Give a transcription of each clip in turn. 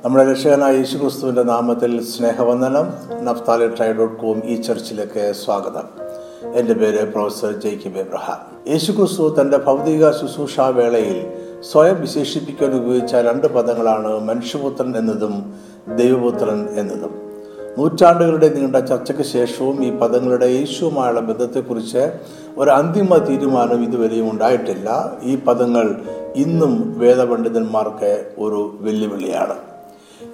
നമ്മുടെ രക്ഷകനായ യേശു ക്രിസ്തുവിന്റെ നാമത്തിൽ സ്നേഹവന്ദനം. നഫ്താലി ട്രൈ ഡോട്ട് കോം ഈ ചർച്ചിലേക്ക് സ്വാഗതം. എന്റെ പേര് പ്രൊഫസർ ജെയ്ക്കിബ് എബ്രഹാം. യേശു ക്രിസ്തു തന്റെ ഭൗതിക ശുശ്രൂഷാ വേളയിൽ സ്വയം വിശേഷിപ്പിക്കാൻ ഉപയോഗിച്ച രണ്ട് പദങ്ങളാണ് മനുഷ്യപുത്രൻ എന്നതും ദൈവപുത്രൻ എന്നതും. നൂറ്റാണ്ടുകളുടെ നീണ്ട ചർച്ചയ്ക്ക് ശേഷവും ഈ പദങ്ങളുടെ യേശുവുമായുള്ള ബന്ധത്തെക്കുറിച്ച് ഒരു അന്തിമ തീരുമാനം ഇതുവരെയും ഉണ്ടായിട്ടില്ല. ഈ പദങ്ങൾ ഇന്നും വേദപണ്ഡിതന്മാർക്ക് ഒരു വെല്ലുവിളിയാണ്.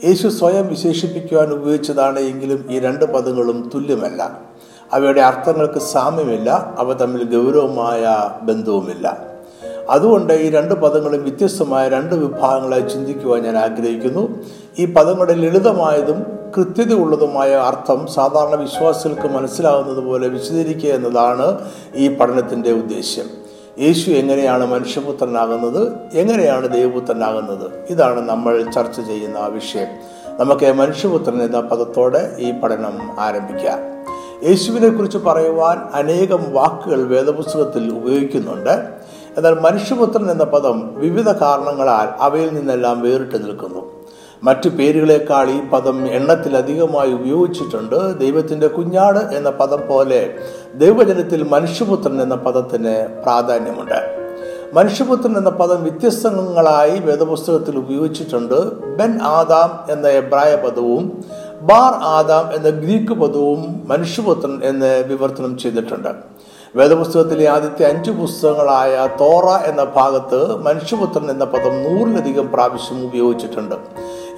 യേശു സ്വയം വിശേഷിപ്പിക്കുവാൻ ഉപയോഗിച്ചതാണ് എങ്കിലും ഈ രണ്ട് പദങ്ങളും തുല്യമല്ല. അവയുടെ അർത്ഥങ്ങൾക്ക് സാമ്യമില്ല അവ തമ്മിൽ ഗൗരവമായ ബന്ധവുമില്ല. അതുകൊണ്ട് ഈ രണ്ട് പദങ്ങളും വ്യത്യസ്തമായ രണ്ട് വിഭാഗങ്ങളായി ചിന്തിക്കുവാൻ ഞാൻ ആഗ്രഹിക്കുന്നു. ഈ പദങ്ങളുടെ ലളിതമായതും കൃത്യതയുള്ളതുമായ അർത്ഥം സാധാരണ വിശ്വാസികൾക്ക് മനസ്സിലാവുന്നത് പോലെ വിശദീകരിക്കുക എന്നതാണ് ഈ പഠനത്തിന്റെ ഉദ്ദേശ്യം. യേശു എങ്ങനെയാണ് മനുഷ്യപുത്രനാകുന്നത്? എങ്ങനെയാണ് ദൈവപുത്രനാകുന്നത്? ഇതാണ് നമ്മൾ ചർച്ച ചെയ്യുന്ന വിഷയം. നമുക്ക് മനുഷ്യപുത്രൻ എന്ന പദത്തോടെ ഈ പഠനം ആരംഭിക്കാം. യേശുവിനെ കുറിച്ച് പറയുവാൻ അനേകം വാക്കുകൾ വേദപുസ്തകത്തിൽ ഉപയോഗിക്കുന്നുണ്ട്. എന്നാൽ മനുഷ്യപുത്രൻ എന്ന പദം വിവിധ കാരണങ്ങളാൽ അവയിൽ നിന്നെല്ലാം വേറിട്ട് നിൽക്കുന്നു. മറ്റു പേരുകളെക്കാൾ ഈ പദം എണ്ണത്തിലധികമായി ഉപയോഗിച്ചിട്ടുണ്ട്. ദൈവത്തിന്റെ കുഞ്ഞാട് എന്ന പദം പോലെ ദൈവജനത്തിൽ മനുഷ്യപുത്രൻ എന്ന പദത്തിന് പ്രാധാന്യമുണ്ട്. മനുഷ്യപുത്രൻ എന്ന പദം വ്യത്യസ്തങ്ങളായി വേദപുസ്തകത്തിൽ ഉപയോഗിച്ചിട്ടുണ്ട്. ബെൻ ആദാം എന്ന എബ്രായ പദവും ബാർ ആദാം എന്ന ഗ്രീക്ക് പദവും മനുഷ്യപുത്രൻ എന്ന് വിവർത്തനം ചെയ്തിട്ടുണ്ട്. വേദപുസ്തകത്തിലെ ആദ്യത്തെ അഞ്ച് പുസ്തകങ്ങളായ തോറ എന്ന ഭാഗത്ത് മനുഷ്യപുത്രൻ എന്ന പദം നൂറിലധികം പ്രാവശ്യം ഉപയോഗിച്ചിട്ടുണ്ട്.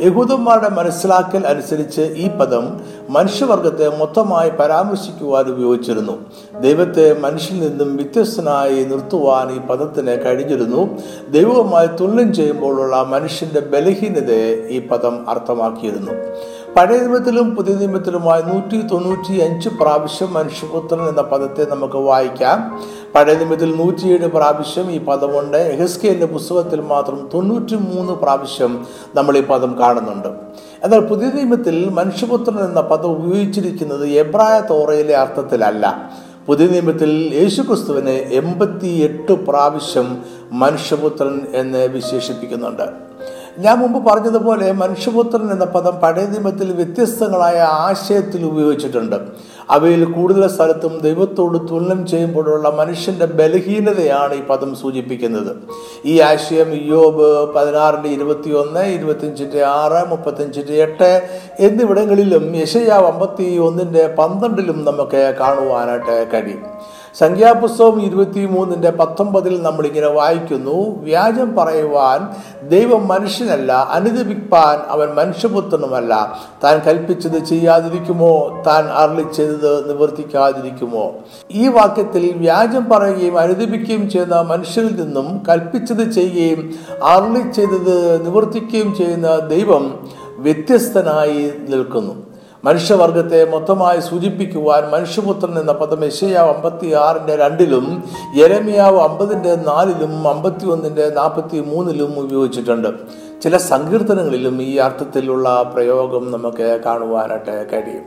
യഹൂദന്മാരുടെ മനസ്സിലാക്കൽ അനുസരിച്ച് ഈ പദം മനുഷ്യവർഗത്തെ മൊത്തമായി പരാമർശിക്കുവാൻ ഉപയോഗിച്ചിരുന്നു. ദൈവത്തെ മനുഷ്യനിൽ നിന്നും വ്യത്യസ്തനായി നിർത്തുവാൻ ഈ പദത്തിന് കഴിഞ്ഞിരുന്നു. ദൈവവുമായി തുല്യം ചെയ്യുമ്പോഴുള്ള മനുഷ്യന്റെ ബലഹീനതയെ ഈ പദം അർത്ഥമാക്കിയിരുന്നു. പഴയ നിയമത്തിലും പുതിയ നിയമത്തിലുമായി നൂറ്റി തൊണ്ണൂറ്റി അഞ്ച് പ്രാവശ്യം മനുഷ്യപുത്രൻ എന്ന പദത്തെ നമുക്ക് വായിക്കാം. പഴയ നിയമത്തിൽ നൂറ്റിയേഴ് പ്രാവശ്യം ഈ പദമുണ്ട്. എഹസ്കേലിന്റെ പുസ്തകത്തിൽ മാത്രം തൊണ്ണൂറ്റി മൂന്ന് പ്രാവശ്യം നമ്മൾ ഈ പദം കാണുന്നുണ്ട്. എന്നാൽ പുതിയ നിയമത്തിൽ മനുഷ്യപുത്രൻ എന്ന പദം ഉപയോഗിച്ചിരിക്കുന്നത് എബ്രായ തോറയിലെ അർത്ഥത്തിലല്ല. പുതിയ നിയമത്തിൽ യേശുക്രിസ്തുവിനെ എൺപത്തി എട്ട് പ്രാവശ്യം മനുഷ്യപുത്രൻ എന്ന് വിശേഷിപ്പിക്കുന്നുണ്ട്. ഞാൻ മുമ്പ് പറഞ്ഞതുപോലെ മനുഷ്യപുത്രൻ എന്ന പദം പഴയ നിയമത്തിൽ വ്യത്യസ്തങ്ങളായ ആശയത്തിൽ ഉപയോഗിച്ചിട്ടുണ്ട്. അവയിൽ കൂടുതൽ സ്ഥലത്തും ദൈവത്തോട് തുലനം ചെയ്യുമ്പോഴുള്ള മനുഷ്യന്റെ ബലഹീനതയാണ് ഈ പദം സൂചിപ്പിക്കുന്നത്. ഈ ആശയം യോബ് പതിനാറിന്റെ ഇരുപത്തി ഒന്ന് ഇരുപത്തിയഞ്ചിന്റെ ആറ് മുപ്പത്തഞ്ചിന്റെ എട്ട് എന്നിവിടങ്ങളിലും യശയാവ് അമ്പത്തി ഒന്നിന്റെ പന്ത്രണ്ടിലും നമുക്ക് കാണുവാനായിട്ട് കഴിയും. സംഖ്യാപുസ്തകം ഇരുപത്തി മൂന്നിന്റെ പത്തൊമ്പതിൽ നമ്മളിങ്ങനെ വായിക്കുന്നു വ്യാജം പറയുവാൻ ദൈവം മനുഷ്യനല്ല അനുദപിപ്പാൻ അവൻ മനുഷ്യപുത്രനുമല്ല. താൻ കൽപ്പിച്ചത് ചെയ്യാതിരിക്കുമോ? താൻ അരളി നിവർത്തിക്കാതിരിക്കുമോ? ഈ വാക്യത്തിൽ വ്യാജം പറയുകയും അനുദപിക്കുകയും ചെയ്യുന്ന മനുഷ്യരിൽ നിന്നും കൽപ്പിച്ചത് ചെയ്യുകയും അരളി നിവർത്തിക്കുകയും ചെയ്യുന്ന ദൈവം വ്യത്യസ്തനായി നിൽക്കുന്നു. മനുഷ്യവർഗത്തെ മൊത്തമായി സൂചിപ്പിക്കുവാൻ മനുഷ്യപുത്രൻ എന്ന പദം യശയാവ് അമ്പത്തി ആറിന്റെ രണ്ടിലും യരമിയാവ് അമ്പതിന്റെ നാലിലും അമ്പത്തി ഒന്നിന്റെ നാൽപ്പത്തി മൂന്നിലും ഉപയോഗിച്ചിട്ടുണ്ട്. ചില സങ്കീർത്തനങ്ങളിലും ഈ അർത്ഥത്തിലുള്ള പ്രയോഗം നമുക്ക് കാണുവാനായിട്ട് കഴിയും.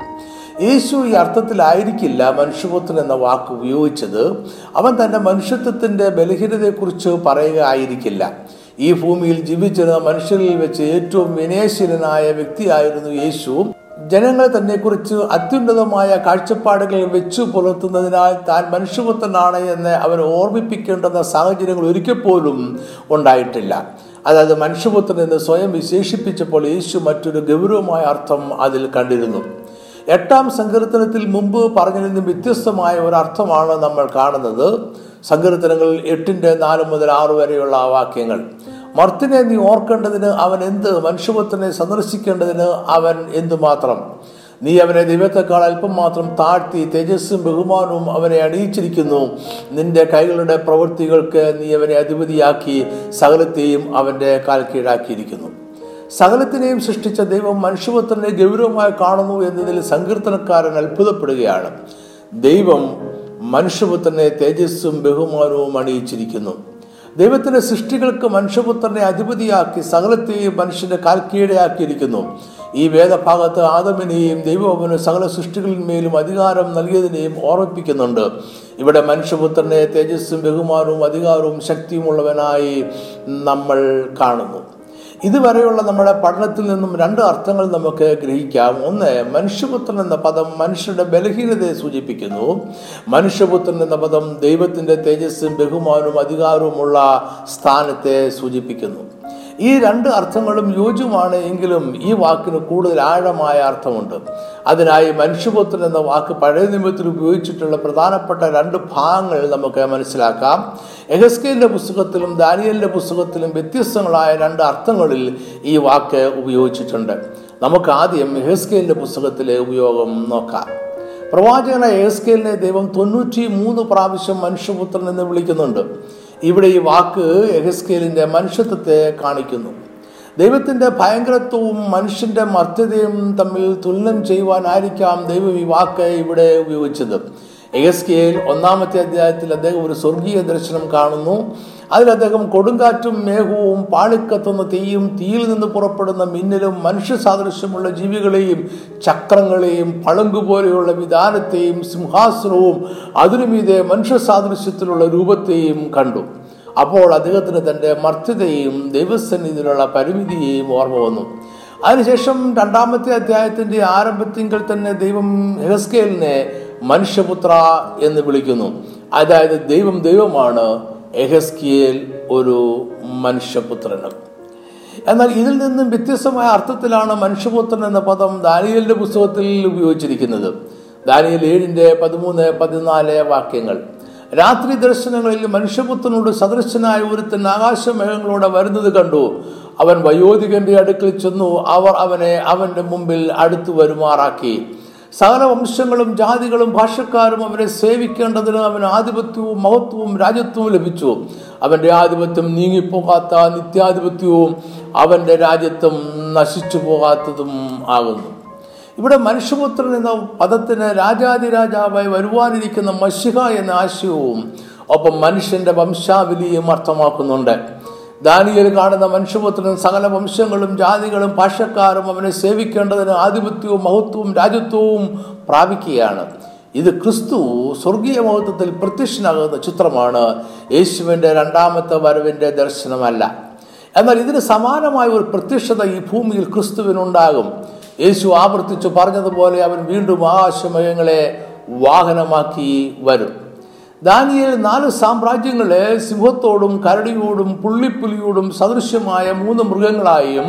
യേശു ഈ അർത്ഥത്തിലായിരിക്കില്ല മനുഷ്യപുത്രൻ എന്ന വാക്ക് ഉപയോഗിച്ചത്. അവൻ തന്റെ മനുഷ്യത്വത്തിന്റെ ബലഹീനതയെക്കുറിച്ച് പറയുക ആയിരിക്കില്ല ഈ ഭൂമിയിൽ ജീവിച്ചിരുന്ന മനുഷ്യരിൽ വെച്ച് ഏറ്റവും വിനയശീലനായ വ്യക്തിയായിരുന്നു യേശു. ജനങ്ങൾ തന്നെക്കുറിച്ച് അത്യുന്നതമായ കാഴ്ചപ്പാടുകൾ വെച്ചു പുലർത്തുന്നതിനാൽ താൻ മനുഷ്യപുത്രനാണ് എന്ന് അവർ ഓർമ്മിപ്പിക്കേണ്ടുന്ന സാഹചര്യങ്ങൾ ഒരിക്കൽ പോലും ഉണ്ടായിട്ടില്ല. അതായത് മനുഷ്യപുത്രൻ എന്ന് സ്വയം വിശേഷിപ്പിച്ചപ്പോൾ യേശു മറ്റൊരു ഗൗരവമായ അർത്ഥം അതിൽ കണ്ടിരുന്നു. എട്ടാം സങ്കീർത്തനത്തിൽ മുമ്പ് പറഞ്ഞതിൽ നിന്നും വ്യത്യസ്തമായ ഒരു അർത്ഥമാണ് നമ്മൾ കാണുന്നത്. സങ്കീർത്തനങ്ങളിൽ എട്ടിന്റെ നാല് മുതൽ ആറ് വരെയുള്ള വാക്യങ്ങൾ. മർത്തിനെ നീ ഓർക്കേണ്ടതിന് അവൻ എന്ത്? മനുഷ്യപുത്രനെ സന്ദർശിക്കേണ്ടതിന് അവൻ എന്തുമാത്രം? നീ അവനെ ദൈവത്തെക്കാൾ അല്പം മാത്രം താഴ്ത്തി തേജസ്സും ബഹുമാനവും അവനെ അണിയിച്ചിരിക്കുന്നു. നിന്റെ കൈകളുടെ പ്രവൃത്തികൾക്ക് നീ അവനെ അധിപതിയാക്കി സകലത്തെയും അവന്റെ കാൽ കീഴാക്കിയിരിക്കുന്നു സകലത്തിനെയും സൃഷ്ടിച്ച ദൈവം മനുഷ്യപുത്രനെ ഗൗരവമായി കാണുന്നു എന്നതിൽ സങ്കീർത്തനക്കാരൻ അത്ഭുതപ്പെടുകയാണ്. ദൈവം മനുഷ്യപുത്രനെ തേജസ്സും ബഹുമാനവും അണിയിച്ചിരിക്കുന്നു. ദൈവത്തിന്റെ സൃഷ്ടികൾക്ക് മനുഷ്യപുത്രനെ അധിപതിയാക്കി സകലത്തെയും മനുഷ്യന്റെ കാൽക്കീഴയാക്കിയിരിക്കുന്നു. ഈ വേദഭാഗത്ത് ആദമിനെയും ദൈവഭവനും സകല സൃഷ്ടികളിന്മേലും അധികാരം നൽകിയതിനെയും ഓർമ്മിപ്പിക്കുന്നുണ്ട്. ഇവിടെ മനുഷ്യപുത്രനെ തേജസ്സും ബഹുമാനവും അധികാരവും ശക്തിയുമുള്ളവനായി നമ്മൾ കാണുന്നു. ഇതുവരെയുള്ള നമ്മുടെ പഠനത്തിൽ നിന്നും രണ്ട് അർത്ഥങ്ങൾ നമുക്ക് ഗ്രഹിക്കാം. ഒന്ന് മനുഷ്യപുത്രൻ എന്ന പദം മനുഷ്യരുടെ ബലഹീനതയെ സൂചിപ്പിക്കുന്നു. മനുഷ്യപുത്രൻ എന്ന പദം ദൈവത്തിന്റെ തേജസ്സും ബഹുമാനവും അധികാരവുമുള്ള സ്ഥാനത്തെ സൂചിപ്പിക്കുന്നു. ഈ രണ്ട് അർത്ഥങ്ങളും യോജുമാണ് എങ്കിലും ഈ വാക്കിന് കൂടുതൽ ആഴമായ അർത്ഥമുണ്ട്. അതിനായി മനുഷ്യപുത്രൻ എന്ന വാക്ക് പഴയ നിയമത്തിൽ ഉപയോഗിച്ചിട്ടുള്ള പ്രധാനപ്പെട്ട രണ്ട് ഭാഗങ്ങൾ നമുക്ക് മനസ്സിലാക്കാം. എഹസ്കേലിന്റെ പുസ്തകത്തിലും ദാനിയലിന്റെ പുസ്തകത്തിലും വ്യത്യസ്തങ്ങളായ രണ്ട് അർത്ഥങ്ങളിൽ ഈ വാക്ക് ഉപയോഗിച്ചിട്ടുണ്ട്. നമുക്ക് ആദ്യം എഹസ്കേലിന്റെ പുസ്തകത്തിലെ ഉപയോഗം നോക്കാം. പ്രവാചകനായ എഹസ്കേലിനെ ദൈവം തൊണ്ണൂറ്റി മൂന്ന് പ്രാവശ്യം മനുഷ്യപുത്രൻ എന്ന് വിളിക്കുന്നുണ്ട്. ഇവിടെ ഈ വാക്ക് എഹസ്കേലിന്റെ മനുഷ്യത്വത്തെ കാണിക്കുന്നു. ദൈവത്തിന്റെ ഭയങ്കരത്വവും മനുഷ്യന്റെ മർത്യതയും തമ്മിൽ തുലനം ചെയ്യുവാനായിരിക്കാം ദൈവം ഈ വാക്ക് ഇവിടെ ഉപയോഗിച്ചത്. എഹസ്കേൽ ഒന്നാമത്തെ അധ്യായത്തിൽ അദ്ദേഹം ഒരു സ്വർഗീയ ദർശനം കാണുന്നു. അതിൽ അദ്ദേഹം കൊടുങ്കാറ്റും മേഘവും പാളിക്കത്തുന്ന തീയും തീയിൽ നിന്ന് പുറപ്പെടുന്ന മിന്നലും മനുഷ്യ സാദൃശ്യമുള്ള ജീവികളെയും ചക്രങ്ങളെയും പളുങ്കു പോലെയുള്ള വിധാനത്തെയും സിംഹാസനവും അതിനുമീതെ മനുഷ്യ സാദൃശ്യത്തിലുള്ള രൂപത്തെയും കണ്ടു. അപ്പോൾ അദ്ദേഹത്തിന് തന്റെ മർത്യതയും ദൈവസന്നിധിയിലുള്ള പരിമിതിയെയും ഓർമ്മ വന്നു. അതിനുശേഷം രണ്ടാമത്തെ അധ്യായത്തിന്റെ ആരംഭത്തിങ്കിൽ തന്നെ ദൈവം ഹെസ്കേലിനെ മനുഷ്യപുത്ര എന്ന് വിളിക്കുന്നു. അതായത് ദൈവം ദൈവമാണ് എഹസ്കിയേൽ ഒരു മനുഷ്യപുത്രനും. എന്നാൽ ഇതിൽ നിന്നും വ്യത്യസ്തമായ അർത്ഥത്തിലാണ് മനുഷ്യപുത്രൻ എന്ന പദം ദാനിയലിന്റെ പുസ്തകത്തിൽ ഉപയോഗിച്ചിരിക്കുന്നത്. ദാനിയൽ ഏഴിന്റെ പതിമൂന്ന് പതിനാല് വാക്യങ്ങൾ. രാത്രി ദർശനങ്ങളിൽ മനുഷ്യപുത്രനോട് സദൃശനായ ഒരുത്തൻ ആകാശമേഘങ്ങളോടെ വരുന്നത് കണ്ടു. അവൻ വയോധികന്റെ അടുക്കൽ ചെന്നു. അവർ അവനെ അവന്റെ മുമ്പിൽ അടുത്തു വരുമാറാക്കി. സകല വംശങ്ങളും ജാതികളും ഭാഷക്കാരും അവനെ സേവിക്കേണ്ടതിന് അവന് ആധിപത്യവും മഹത്വവും രാജ്യത്വവും ലഭിച്ചു. അവന്റെ ആധിപത്യം നീങ്ങിപ്പോകാത്ത നിത്യാധിപത്യവും അവന്റെ രാജ്യത്വം നശിച്ചു പോകാത്തതും ആകുന്നു. ഇവിടെ മനുഷ്യപുത്രൻ എന്ന പദത്തിന് രാജാതിരാജാവായി വരുവാനിരിക്കുന്ന മഷിഹ എന്ന ആശയവും ഒപ്പം മനുഷ്യന്റെ വംശാവലിയും അർത്ഥമാക്കുന്നുണ്ട്. ദാനിയൽ കാണുന്ന മനുഷ്യപുത്രനും സകല വംശങ്ങളും ജാതികളും ഭാഷക്കാരും അവനെ സേവിക്കേണ്ടതിന് ആധിപത്യവും മഹത്വവും രാജ്യത്വവും പ്രാപിക്കുകയാണ്. ഇത് ക്രിസ്തു സ്വർഗീയ മഹത്വത്തിൽ പ്രത്യക്ഷനാകുന്ന ചിത്രമാണ്. യേശുവിന്റെ രണ്ടാമത്തെ വരവിന്റെ ദർശനമല്ല. എന്നാൽ ഇതിന് സമാനമായ ഒരു പ്രത്യക്ഷത ഈ ഭൂമിയിൽ ക്രിസ്തുവിനുണ്ടാകും. യേശു ആവർത്തിച്ചു പറഞ്ഞതുപോലെ അവൻ വീണ്ടും ആകാശമയങ്ങളെ വാഹനമാക്കി വരും. ദാനിയേൽ നാല് സാമ്രാജ്യങ്ങളെ സിംഹത്തോടും കരടിയോടും പുള്ളിപ്പുലിയോടും സദൃശ്യമായ മൂന്ന് മൃഗങ്ങളായും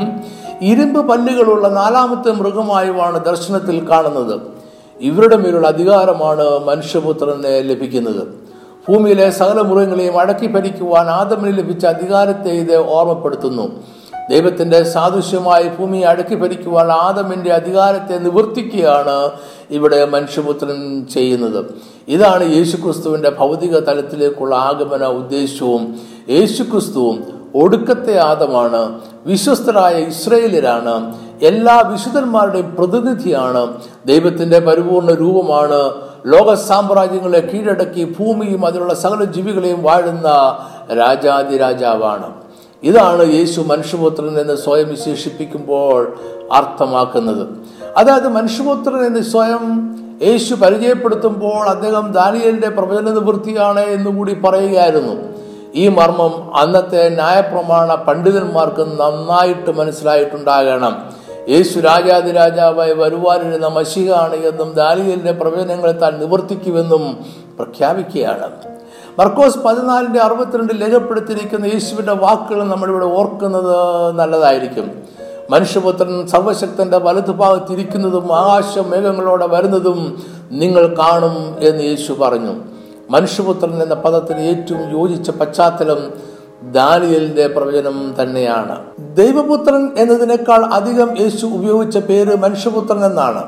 ഇരുമ്പ് പല്ലുകളുള്ള നാലാമത്തെ മൃഗമായുമാണ് ദർശനത്തിൽ കാണുന്നത്. ഇവരുടെ മേലുള്ള അധികാരമാണ് മനുഷ്യപുത്രനെ ലഭിക്കുന്നത്. ഭൂമിയിലെ സകല മൃഗങ്ങളെയും അടക്കി ഭരിക്കുവാൻ ആദമിന് ലഭിച്ച അധികാരത്തെ ഇത് ഓർമ്മപ്പെടുത്തുന്നു. ദൈവത്തിന്റെ സാദൃശ്യമായി ഭൂമി അടുക്കി ഭരിക്കുവാൻ ആദമിന്റെ അധികാരത്തെ നിവർത്തിക്കുകയാണ് ഇവിടെ മനുഷ്യപുത്രൻ ചെയ്യുന്നത്. ഇതാണ് യേശുക്രിസ്തുവിന്റെ ഭൗതിക തലത്തിലേക്കുള്ള ആഗമന ഉദ്ദേശവും യേശുക്രിസ്തുവും ഒടുക്കത്തെ ആദമാണ്. വിശ്വസ്തരായ ഇസ്രയേലരാണ് എല്ലാ വിശുദ്ധന്മാരുടെയും പ്രതിനിധിയാണ്. ദൈവത്തിന്റെ പരിപൂർണ രൂപമാണ്. ലോക സാമ്രാജ്യങ്ങളെ കീഴടക്കി ഭൂമിയും അതിലുള്ള സകല ജീവികളെയും വാഴുന്ന രാജാതിരാജാവാണ്. ഇതാണ് യേശു മനുഷ്യപുത്രൻ എന്ന് സ്വയം വിശേഷിപ്പിക്കുമ്പോൾ അർത്ഥമാക്കുന്നത്. അതായത് മനുഷ്യപുത്രൻ എന്ന് സ്വയം യേശു പരിചയപ്പെടുത്തുമ്പോൾ അദ്ദേഹം ദാനിയലിന്റെ പ്രവചന നിവൃത്തിയാണ് എന്നുകൂടി പറയുകയായിരുന്നു. ഈ മർമ്മം അന്നത്തെ ന്യായപ്രമാണ പണ്ഡിതന്മാർക്ക് നന്നായിട്ട് മനസ്സിലായിട്ടുണ്ടാകണം. യേശു രാജാതിരാജാവായി വരുവാനിരുന്ന മഷികാണ് എന്നും ദാനിയലിന്റെ പ്രവചനങ്ങളെ താൻ നിവർത്തിക്കുമെന്നും പ്രഖ്യാപിക്കുകയാണ്. മർക്കോസ് പതിനാലിന്റെ അറുപത്തിരണ്ടിൽ രേഖപ്പെടുത്തിയിരിക്കുന്ന യേശുവിന്റെ വാക്കുകൾ നമ്മളിവിടെ ഓർക്കുന്നത് നല്ലതായിരിക്കും. മനുഷ്യപുത്രൻ സർവശക്തന്റെ വലതുഭാഗത്തിരിക്കുന്നതും ആകാശ മേഘങ്ങളോടെ വരുന്നതും നിങ്ങൾ കാണും എന്ന് യേശു പറഞ്ഞു. മനുഷ്യപുത്രൻ എന്ന പദത്തിന് ഏറ്റവും യോജിച്ച പശ്ചാത്തലം ദാനിയലിന്റെ പ്രവചനം തന്നെയാണ്. ദൈവപുത്രൻ എന്നതിനേക്കാൾ അധികം യേശു ഉപയോഗിച്ച പേര് മനുഷ്യപുത്രൻ എന്നാണ്.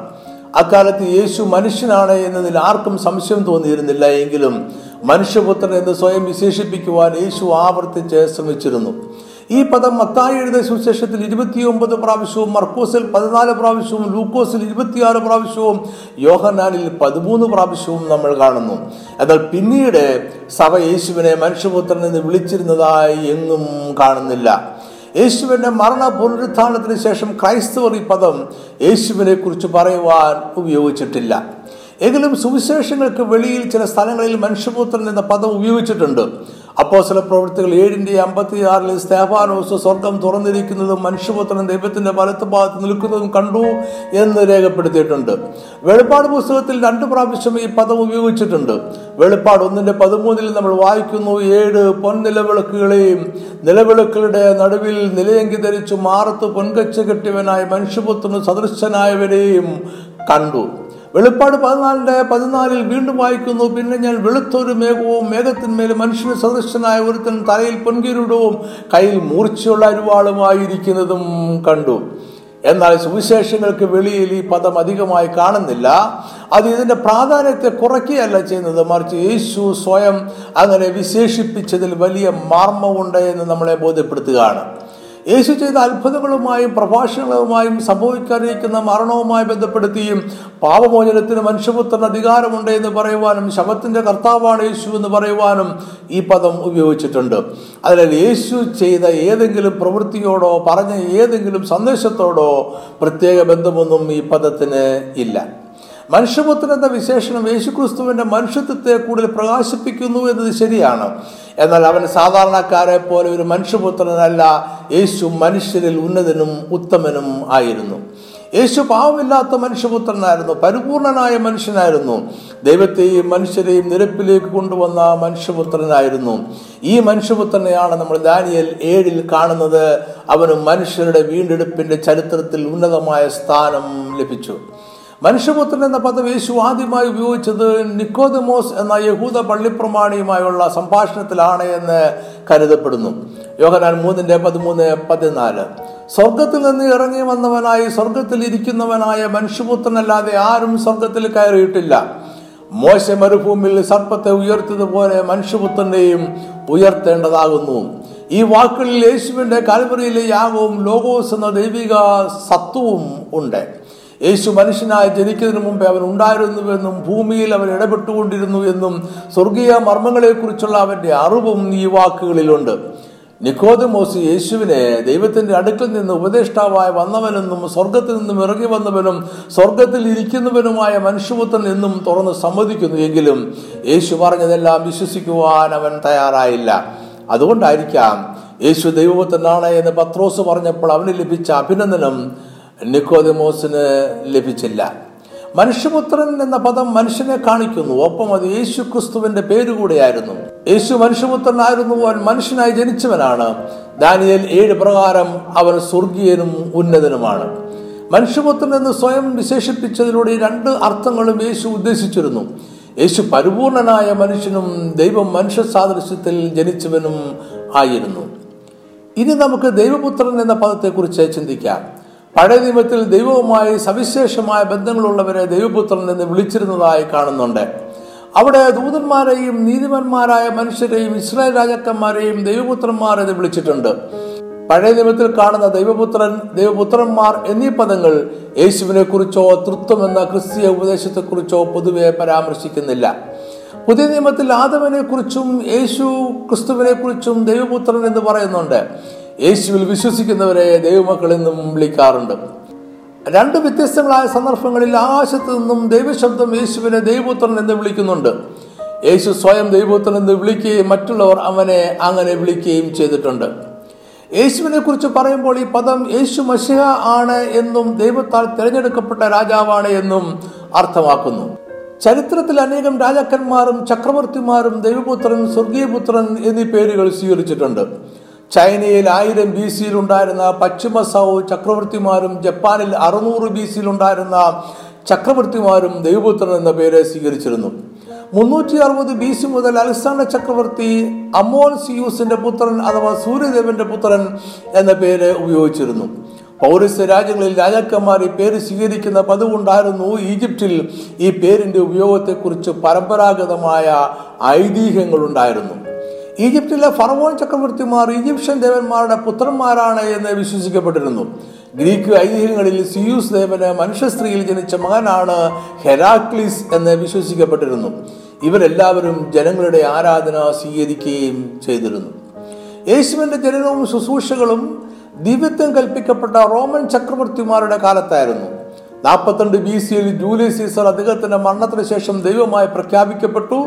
അക്കാലത്ത് യേശു മനുഷ്യനാണ് എന്നതിൽ ആർക്കും സംശയം തോന്നിയിരുന്നില്ല എങ്കിലും മനുഷ്യപുത്രൻ എന്ന് സ്വയം വിശേഷിപ്പിക്കുവാൻ യേശു ആവർത്തിച്ച് ശ്രമിച്ചിരുന്നു. ഈ പദം മത്തായി എഴുതിയ സുവിശേഷത്തിൽ ഇരുപത്തിയൊമ്പത് പ്രാവശ്യവും മർക്കോസിൽ പതിനാല് പ്രാവശ്യവും ലൂക്കോസിൽ ഇരുപത്തിയാറ് പ്രാവശ്യവും യോഹനാനിൽ പതിമൂന്ന് പ്രാവശ്യവും നമ്മൾ കാണുന്നു. എന്നാൽ പിന്നീട് സഭ യേശുവിനെ മനുഷ്യപുത്രൻ എന്ന് വിളിച്ചിരുന്നതായി എങ്ങും കാണുന്നില്ല. യേശുവിന്റെ മരണ പുനരുത്ഥാനത്തിന് ശേഷം ക്രൈസ്തവർ ഈ പദം യേശുവിനെ കുറിച്ച് പറയുവാൻ ഉപയോഗിച്ചിട്ടില്ല. എങ്കിലും സുവിശേഷങ്ങൾക്ക് വെളിയിൽ ചില സ്ഥലങ്ങളിൽ മനുഷ്യപുത്രൻ എന്ന പദം ഉപയോഗിച്ചിട്ടുണ്ട്. അപ്പോ ചില പ്രവൃത്തികൾ ഏഴിന്റെ അമ്പത്തിയാറിൽ സ്തേഫാനോസ് സ്വർഗം തുറന്നിരിക്കുന്നതും മനുഷ്യപുത്രൻ ദൈവത്തിന്റെ വലത്ത് ഭാഗത്ത് നിൽക്കുന്നതും കണ്ടു എന്ന് രേഖപ്പെടുത്തിയിട്ടുണ്ട്. വെളിപ്പാട് പുസ്തകത്തിൽ രണ്ട് പ്രാവശ്യം ഈ പദം ഉപയോഗിച്ചിട്ടുണ്ട്. വെളിപ്പാട് ഒന്നിന്റെ പതിമൂന്നിൽ നമ്മൾ വായിക്കുന്നു ഏഴ് പൊൻനിലവിളക്കുകളെയും നിലവിളക്കുകളുടെ നടുവിൽ നിലയങ്കി ധരിച്ചു മാറത്ത് പൊൻകച്ച് കെട്ടിയവനായ മനുഷ്യപുത്രന് സദൃശനായവരെയും കണ്ടു. വെളിപ്പാട് പതിനാലിന്റെ പതിനാലിൽ വീണ്ടും വായിക്കുന്നു. പിന്നെ ഞാൻ വെളുത്തൊരു മേഘവും മേഘത്തിന്മേൽ മനുഷ്യന് സദൃശനായ ഒരുത്തൻ തലയിൽ പൊൻകിരീടവും കയ്യിൽ മൂർച്ചയുള്ള അരുവാളുമായിരിക്കുന്നതും കണ്ടു. എന്നാൽ സുവിശേഷങ്ങൾക്ക് വെളിയിൽ ഈ പദം അധികമായി കാണുന്നില്ല. അത് ഇതിന്റെ പ്രാധാന്യത്തെ കുറയ്ക്കുകയല്ല ചെയ്യുന്നത്. മറിച്ച് യേശു സ്വയം അങ്ങനെ വിശേഷിപ്പിച്ചതിൽ വലിയ മാർമ്മമുണ്ട് എന്ന് നമ്മളെ ബോധ്യപ്പെടുത്തുകയാണ്. യേശു ചെയ്ത അത്ഭുതങ്ങളുമായും പ്രഭാഷണങ്ങളുമായും സംഭവിക്കാനിരിക്കുന്ന മരണവുമായി ബന്ധപ്പെടുത്തിയും പാപമോചനത്തിന് മനുഷ്യപുത്രൻ അധികാരമുണ്ട് എന്ന് പറയുവാനും ശവത്തിന്റെ കർത്താവാണ് യേശു എന്ന് പറയുവാനും ഈ പദം ഉപയോഗിച്ചിട്ടുണ്ട്. അതിനാൽ യേശു ചെയ്ത ഏതെങ്കിലും പ്രവൃത്തിയോടോ പറഞ്ഞ ഏതെങ്കിലും സന്ദേശത്തോടോ പ്രത്യേക ബന്ധമൊന്നും ഈ പദത്തിന് ഇല്ല. മനുഷ്യപുത്രൻ എന്ന വിശേഷണം യേശുക്രിസ്തുവിന്റെ മനുഷ്യത്വത്തെ കൂടുതൽ പ്രകാശിപ്പിക്കുന്നു എന്നത് ശരിയാണ്. എന്നാൽ അവൻ സാധാരണക്കാരെ പോലെ ഒരു മനുഷ്യപുത്രനല്ല യേശു മനുഷ്യരിൽ ഉന്നതനും ഉത്തമനും ആയിരുന്നു. യേശു പാവമില്ലാത്ത മനുഷ്യപുത്രനായിരുന്നു പരിപൂർണനായ മനുഷ്യനായിരുന്നു. ദൈവത്തെയും മനുഷ്യരെയും നിരപ്പിലേക്ക് കൊണ്ടുവന്ന മനുഷ്യപുത്രനായിരുന്നു ഈ മനുഷ്യപുത്രനെയാണ് നമ്മൾ ദാനിയൽ ഏഴിൽ കാണുന്നത്. അവന് മനുഷ്യരുടെ വീണ്ടെടുപ്പിന്റെ ചരിത്രത്തിൽ ഉന്നതമായ സ്ഥാനം ലഭിച്ചു. മനുഷ്യപുത്രൻ എന്ന പദം യേശു ആദ്യമായി ഉപയോഗിച്ചത് നിക്കോദമോസ് എന്ന യഹൂദ പള്ളിപ്രമാണിയുമായുള്ള സംഭാഷണത്തിലാണ് എന്ന് കരുതപ്പെടുന്നു. യോഹനാൻ മൂന്നിന്റെ പതിമൂന്ന് പതിനാല്. സ്വർഗത്തിൽ നിന്ന് ഇറങ്ങി വന്നവനായി സ്വർഗത്തിൽ ഇരിക്കുന്നവനായ മനുഷ്യപുത്രനല്ലാതെ ആരും സ്വർഗത്തിൽ കയറിയിട്ടില്ല. മോശ മരുഭൂമിയിൽ സർപ്പത്തെ ഉയർത്തിയതുപോലെ മനുഷ്യപുത്രനെയും ഉയർത്തേണ്ടതാകുന്നു. ഈ വാക്കുകളിൽ യേശുവിന്റെ കാൽവറിയിലെ യാഗവും ലോകോസ് എന്ന ദൈവിക സത്വവും ഉണ്ട്. യേശു മനുഷ്യനായി ജനിക്കുന്നതിന് മുമ്പേ അവൻ ഉണ്ടായിരുന്നുവെന്നും ഭൂമിയിൽ അവൻ ഇടപെട്ടുകൊണ്ടിരുന്നു എന്നും സ്വർഗീയ മർമ്മങ്ങളെക്കുറിച്ചുള്ള അവന്റെ അറിവും ഈ വാക്കുകളിലുണ്ട്. നിക്കോദമോസ് യേശുവിനെ ദൈവത്തിന്റെ അടുക്കൽ നിന്ന് ഉപദേഷ്ടാവായി വന്നവനെന്നും സ്വർഗത്തിൽ നിന്നും ഇറങ്ങി വന്നവനും സ്വർഗത്തിൽ ഇരിക്കുന്നവനുമായ മനുഷ്യപുത്രൻ എന്നും തുറന്ന് സമ്മതിക്കുന്നു എങ്കിലും യേശു പറഞ്ഞതെല്ലാം വിശ്വസിക്കുവാൻ അവൻ തയ്യാറായില്ല. അതുകൊണ്ടായിരിക്കാം യേശു ദൈവപുത്രനാണ് എന്ന് പത്രോസ് പറഞ്ഞപ്പോൾ അവന് ലഭിച്ച അഭിനന്ദനം നിക്കോദമോസിന് ലഭിച്ചില്ല. മനുഷ്യപുത്രൻ എന്ന പദം മനുഷ്യനെ കാണിക്കുന്നു. ഒപ്പം അത് യേശു ക്രിസ്തുവിന്റെ പേരുകൂടെയായിരുന്നു. യേശു മനുഷ്യപുത്രനായിരുന്നു. അവൻ മനുഷ്യനായി ജനിച്ചവനാണ്. ദാനിയൽ ഏഴ് പ്രകാരം അവൻ സ്വർഗീയനും ഉന്നതനുമാണ്. മനുഷ്യപുത്രൻ എന്ന് സ്വയം വിശേഷിപ്പിച്ചതിലൂടെ രണ്ട് അർത്ഥങ്ങളും യേശു ഉദ്ദേശിച്ചിരുന്നു. യേശു പരിപൂർണനായ മനുഷ്യനും ദൈവം മനുഷ്യ സാദൃശ്യത്തിൽ ജനിച്ചവനും ആയിരുന്നു. ഇനി നമുക്ക് ദൈവപുത്രൻ എന്ന പദത്തെക്കുറിച്ച് ചിന്തിക്കാം. പഴയ നിയമത്തിൽ ദൈവവുമായി സവിശേഷമായ ബന്ധങ്ങളുള്ളവരെ ദൈവപുത്രൻ എന്ന് വിളിച്ചിരുന്നതായി കാണുന്നുണ്ട്. അവിടെ ദൂതന്മാരെയും നീതിമാന്മാരായ മനുഷ്യരെയും ഇസ്രായേൽ രാജാക്കന്മാരെയും ദൈവപുത്രന്മാർ എന്ന് വിളിച്ചിട്ടുണ്ട്. പഴയ നിയമത്തിൽ കാണുന്ന ദൈവപുത്രൻ ദൈവപുത്രന്മാർ എന്നീ പദങ്ങൾ യേശുവിനെ കുറിച്ചോ തൃത്വം എന്ന ക്രിസ്തീയ ഉപദേശത്തെക്കുറിച്ചോ പൊതുവെ പരാമർശിക്കുന്നില്ല. പുതിയ നിയമത്തിൽ ആദവനെ കുറിച്ചും യേശു ക്രിസ്തുവിനെ കുറിച്ചും ദൈവപുത്രൻ എന്ന് പറയുന്നുണ്ട്. യേശുവിൽ വിശ്വസിക്കുന്നവരെ ദൈവമക്കൾ എന്നും വിളിക്കാറുണ്ട്. രണ്ട് വ്യത്യസ്തങ്ങളായ സന്ദർഭങ്ങളിൽ ആകാശത്ത് നിന്നും ദൈവശബ്ദം യേശുവിനെ ദൈവപുത്രൻ എന്ന് വിളിക്കുന്നുണ്ട്. യേശു സ്വയം ദൈവപുത്രൻ എന്ന് വിളിക്കുകയും മറ്റുള്ളവർ അവനെ അങ്ങനെ വിളിക്കുകയും ചെയ്തിട്ടുണ്ട്. യേശുവിനെ കുറിച്ച് പറയുമ്പോൾ ഈ പദം യേശു മഷിഹ ആണ് എന്നും ദൈവത്താൽ തിരഞ്ഞെടുക്കപ്പെട്ട രാജാവാണ് എന്നും അർത്ഥമാക്കുന്നു. ചരിത്രത്തിൽ അനേകം രാജാക്കന്മാരും ചക്രവർത്തിമാരും ദൈവപുത്രൻ സ്വർഗീയപുത്രൻ എന്നീ പേരുകൾ സ്വീകരിച്ചിട്ടുണ്ട്. ചൈനയിൽ ആയിരം ബി സിയിൽ ഉണ്ടായിരുന്ന പശ്ചിമ സൗ ചക്രവർത്തിമാരും ജപ്പാനിൽ അറുന്നൂറ് ബി സിയിൽ ഉണ്ടായിരുന്ന ചക്രവർത്തിമാരും ദൈവപുത്രൻ എന്ന പേര് സ്വീകരിച്ചിരുന്നു. മുന്നൂറ്റി അറുപത് ബി സി മുതൽ അലക്സാണ്ടർ ചക്രവർത്തി അമോൻ സിയൂസിന്റെ പുത്രൻ അഥവാ സൂര്യദേവന്റെ പുത്രൻ എന്ന പേര് ഉപയോഗിച്ചിരുന്നു. പൗരസ്ത്യ രാജ്യങ്ങളിൽ രാജാക്കന്മാർ ഈ പേര് സ്വീകരിക്കുന്ന പതിവുണ്ടായിരുന്നു. ഈജിപ്തിൽ ഈ പേരിന്റെ ഉപയോഗത്തെക്കുറിച്ച് പരമ്പരാഗതമായ ഐതിഹ്യങ്ങളുണ്ടായിരുന്നു. ഈജിപ്തിലെ ഫറവോൺ ചക്രവർത്തിമാർ ഈജിപ്ഷ്യൻ ദേവന്മാരുടെ പുത്രന്മാരാണ് എന്ന് വിശ്വസിക്കപ്പെട്ടിരുന്നു. ഗ്രീക്ക് ഐതിഹ്യങ്ങളിൽ സിയൂസ് ദേവന് മനുഷ്യ സ്ത്രീയിൽ ജനിച്ച മകനാണ് ഹെരാക്ലിസ് എന്ന് വിശ്വസിക്കപ്പെട്ടിരുന്നു. ഇവരെല്ലാവരും ജനങ്ങളുടെ ആരാധന സ്വീകരിക്കുകയും ചെയ്തിരുന്നു. യേശുവിന്റെ ജനനവും ശുശ്രൂഷകളും ദിവ്യത്വം കൽപ്പിക്കപ്പെട്ട റോമൻ ചക്രവർത്തിമാരുടെ കാലത്തായിരുന്നു. നാൽപ്പത്തിരണ്ട് ബി സിയിൽ ജൂലിയസ് സീസർ അദ്ദേഹത്തിന്റെ മരണത്തിന് ശേഷം ദൈവമായി പ്രഖ്യാപിക്കപ്പെട്ടു.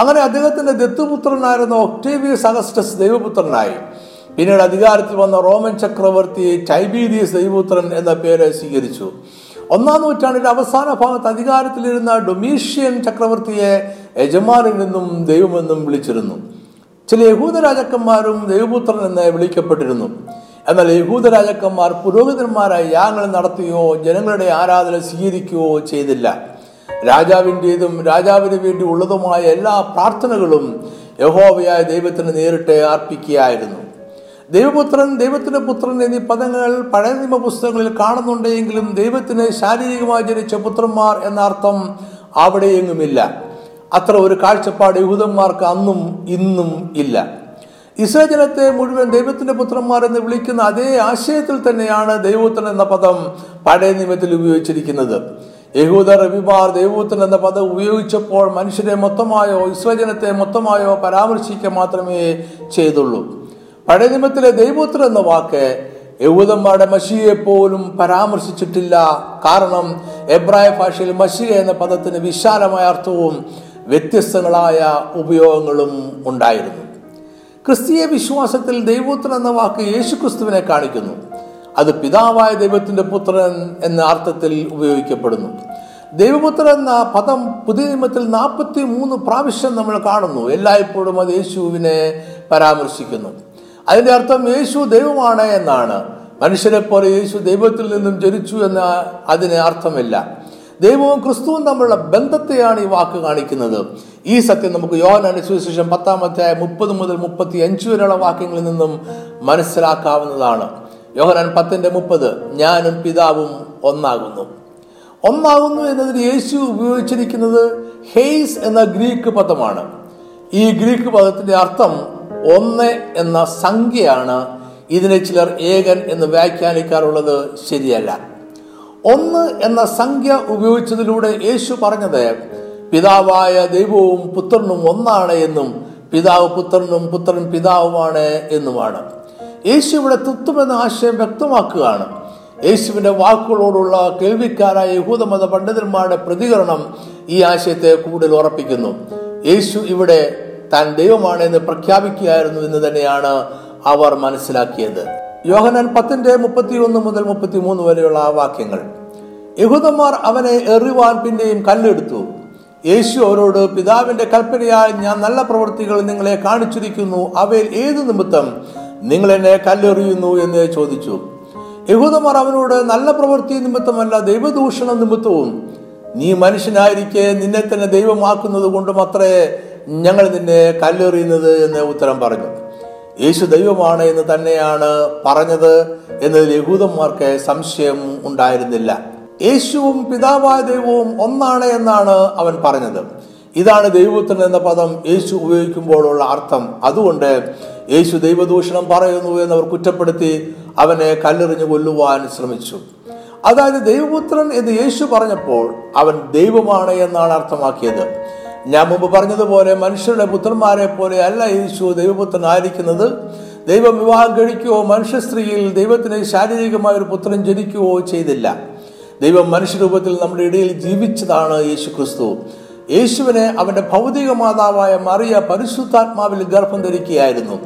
അങ്ങനെ അദ്ദേഹത്തിന്റെ ദത്തുപുത്രനായിരുന്ന ഒക്ടേവിയസ് അഗസ്റ്റസ് ദൈവപുത്രനായി. പിന്നീട് അധികാരത്തിൽ വന്ന റോമൻ ചക്രവർത്തി ടൈബീരിയസ് ദൈവപുത്രൻ എന്ന പേര് സ്വീകരിച്ചു. ഒന്നാം നൂറ്റാണ്ടിന്റെ അവസാന ഭാഗത്ത് അധികാരത്തിലിരുന്ന ഡൊമീഷ്യൻ ചക്രവർത്തിയെ യജമാനിൽ നിന്നും ദൈവമെന്നും വിളിച്ചിരുന്നു. ചില യഹൂദ രാജാക്കന്മാരും ദൈവപുത്രൻ എന്ന് വിളിക്കപ്പെട്ടിരുന്നു. എന്നാൽ യഹൂദ രാജാക്കന്മാർ പുരോഹിതന്മാരായി യാഗങ്ങൾ നടത്തുകയോ ജനങ്ങളുടെ ആരാധന സ്വീകരിക്കുകയോ ചെയ്തില്ല. രാജാവിന്റെതും രാജാവിന് വേണ്ടി ഉള്ളതുമായ എല്ലാ പ്രാർത്ഥനകളും യഹോവയായ ദൈവത്തിന് നേരിട്ട് അർപ്പിക്കുകയായിരുന്നു. ദൈവപുത്രൻ ദൈവത്തിന്റെ പുത്രൻ എന്നീ പദങ്ങൾ പഴയ നിയമ പുസ്തകങ്ങളിൽ കാണുന്നുണ്ടെങ്കിലും ദൈവത്തിന് ശാരീരികമായി ജനിച്ച പുത്രന്മാർ എന്ന അർത്ഥം അവിടെയെങ്ങുമില്ല. അത്ര ഒരു കാഴ്ചപ്പാട് യഹൂദന്മാർക്ക് അന്നും ഇന്നും ഇല്ല. ഇസ്രായേൽ മുഴുവൻ ദൈവത്തിന്റെ പുത്രന്മാർ എന്ന് വിളിക്കുന്ന അതേ ആശയത്തിൽ തന്നെയാണ് ദൈവപുത്രൻ എന്ന പദം പഴയ നിയമത്തിൽ ഉപയോഗിച്ചിരിക്കുന്നത്. യഹൂദ റബിമാർ ദൈവപുത്രൻ എന്ന പദം ഉപയോഗിച്ചപ്പോൾ മനുഷ്യരെ മൊത്തമായോ ഇസ്രായേൽ മൊത്തമായോ പരാമർശിക്കുക മാത്രമേ ചെയ്തുള്ളൂ. പഴയ നിയമത്തിലെ എന്ന വാക്ക് യഹൂദന്മാരുടെ മഷിയെ പോലും പരാമർശിച്ചിട്ടില്ല. കാരണം എബ്രായ ഭാഷയിൽ മഷി എന്ന പദത്തിന് വിശാലമായ അർത്ഥവും വ്യത്യസ്തങ്ങളായ ഉപയോഗങ്ങളും ഉണ്ടായിരുന്നു. ക്രിസ്തീയ വിശ്വാസത്തിൽ ദൈവപുത്രൻ എന്ന വാക്ക് യേശുക്രിസ്തുവിനെ കാണിക്കുന്നു. അത് പിതാവായ ദൈവത്തിന്റെ പുത്രൻ എന്ന അർത്ഥത്തിൽ ഉപയോഗിക്കപ്പെടുന്നു. ദൈവപുത്രൻ എന്ന പദം പുതിയ നിയമത്തിൽ നാൽപ്പത്തി മൂന്ന് പ്രാവശ്യം നമ്മൾ കാണുന്നു. എല്ലായ്പ്പോഴും അത് യേശുവിനെ പരാമർശിക്കുന്നു. അതിന്റെ അർത്ഥം യേശു ദൈവമാണ് എന്നാണ്. മനുഷ്യരെ പോലെ യേശു ദൈവത്തിൽ നിന്നും ജനിച്ചു എന്ന അതിന് അർത്ഥമില്ല. ദൈവവും ക്രിസ്തുവും തമ്മിലുള്ള ബന്ധത്തെയാണ് ഈ വാക്ക് കാണിക്കുന്നത്. ഈ സത്യം നമുക്ക് യോഹന സുവിശേഷം പത്താമത്തെ മുപ്പത് മുതൽ മുപ്പത്തി അഞ്ച് വരെയുള്ള വാക്യങ്ങളിൽ നിന്നും മനസ്സിലാക്കാവുന്നതാണ്. യോഹനാൻ പത്തിന്റെ മുപ്പത് ഞാനും പിതാവും ഒന്നാകുന്നു. ഒന്നാകുന്നു എന്നതിന് യേശു ഉപയോഗിച്ചിരിക്കുന്നത് ഹെയ്സ് എന്ന ഗ്രീക്ക് പദമാണ്. ഈ ഗ്രീക്ക് പദത്തിന്റെ അർത്ഥം ഒന്ന് എന്ന സംഖ്യയാണ്. ഇതിനെ ചിലർ ഏകൻ എന്ന് വ്യാഖ്യാനിക്കാറുള്ളത് ശരിയല്ല. ഒന്ന് എന്ന സംഖ്യ ഉപയോഗിച്ചതിലൂടെ യേശു പറഞ്ഞത് പിതാവായ ദൈവവും പുത്രനും ഒന്നാണ് എന്നും പിതാവ് പുത്രനും പുത്രൻ പിതാവുമാണ് എന്നുമാണ്. യേശു ഇവിടെ തുത്തുമെന്ന ആശയം വ്യക്തമാക്കുകയാണ്. യേശുവിന്റെ വാക്കുകളോടുള്ള കേൾവിക്കാരായ യഹൂദമത പണ്ഡിതന്മാരുടെ പ്രതികരണം ഈ ആശയത്തെ കൂടുതൽ ഉറപ്പിക്കുന്നു. യേശു ഇവിടെ താൻ ദൈവമാണ് എന്ന് പ്രഖ്യാപിക്കുകയായിരുന്നു എന്ന് തന്നെയാണ് അവർ മനസ്സിലാക്കിയത്. യോഹനാൻ പത്തിന്റെ മുപ്പത്തി ഒന്ന് മുതൽ മുപ്പത്തി മൂന്ന് വരെയുള്ള ആ വാക്യങ്ങൾ. യഹൂദന്മാർ അവനെ എറിവാൻ പിന്നെയും കല്ലെടുത്തു. യേശു അവരോട് പിതാവിന്റെ കൽപ്പനയായി ഞാൻ നല്ല പ്രവൃത്തികൾ നിങ്ങളെ കാണിച്ചിരിക്കുന്നു. അവയിൽ ഏതു നിമിത്തം നിങ്ങൾ എന്നെ കല്ലെറിയുന്നു എന്ന് ചോദിച്ചു. യഹൂദന്മാർ അവനോട് നല്ല പ്രവൃത്തി നിമിത്തമല്ല ദൈവദൂഷണ നിമിത്തവും. നീ മനുഷ്യനായിരിക്കെ നിന്നെ തന്നെ ദൈവമാക്കുന്നത് കൊണ്ടും അത്രേ ഞങ്ങൾ നിന്നെ കല്ലെറിയുന്നത് എന്ന് ഉത്തരം പറഞ്ഞു. യേശു ദൈവമാണ് എന്ന് തന്നെയാണ് പറഞ്ഞത് എന്നതിൽ യഹൂദന്മാർക്ക് സംശയം ഉണ്ടായിരുന്നില്ല. യേശുവും പിതാവായ ദൈവവും ഒന്നാണ് എന്നാണ് അവൻ പറഞ്ഞത്. ഇതാണ് ദൈവപുത്രൻ എന്ന പദം യേശു ഉപയോഗിക്കുമ്പോഴുള്ള അർത്ഥം. അതുകൊണ്ട് യേശു ദൈവദൂഷണം പറയുന്നു എന്നവർ കുറ്റപ്പെടുത്തി അവനെ കല്ലെറിഞ്ഞു കൊല്ലുവാൻ ശ്രമിച്ചു. അതായത് ദൈവപുത്രൻ എന്ന് യേശു പറഞ്ഞപ്പോൾ അവൻ ദൈവമാണ് എന്നാണ് അർത്ഥമാക്കിയത്. ഞാൻ മുമ്പ് പറഞ്ഞതുപോലെ മനുഷ്യരുടെ പുത്രന്മാരെ പോലെ അല്ല യേശു ദൈവപുത്രൻ ആയിരിക്കുന്നത് ദൈവം വിവാഹം കഴിക്കുകയോ മനുഷ്യ സ്ത്രീയിൽ ദൈവത്തിന് ശാരീരികമായ ഒരു പുത്രൻ ജനിക്കുകയോ ചെയ്തില്ല. ദൈവം മനുഷ്യരൂപത്തിൽ നമ്മുടെ ഇടയിൽ ജീവിച്ചതാണ് യേശു ക്രിസ്തു. യേശുവിനെ അവന്റെ ഭൗതിക മാതാവായ മറിയ പരിശുദ്ധാത്മാവിൽ ഗർഭം ധരിക്കുകയായിരുന്നു.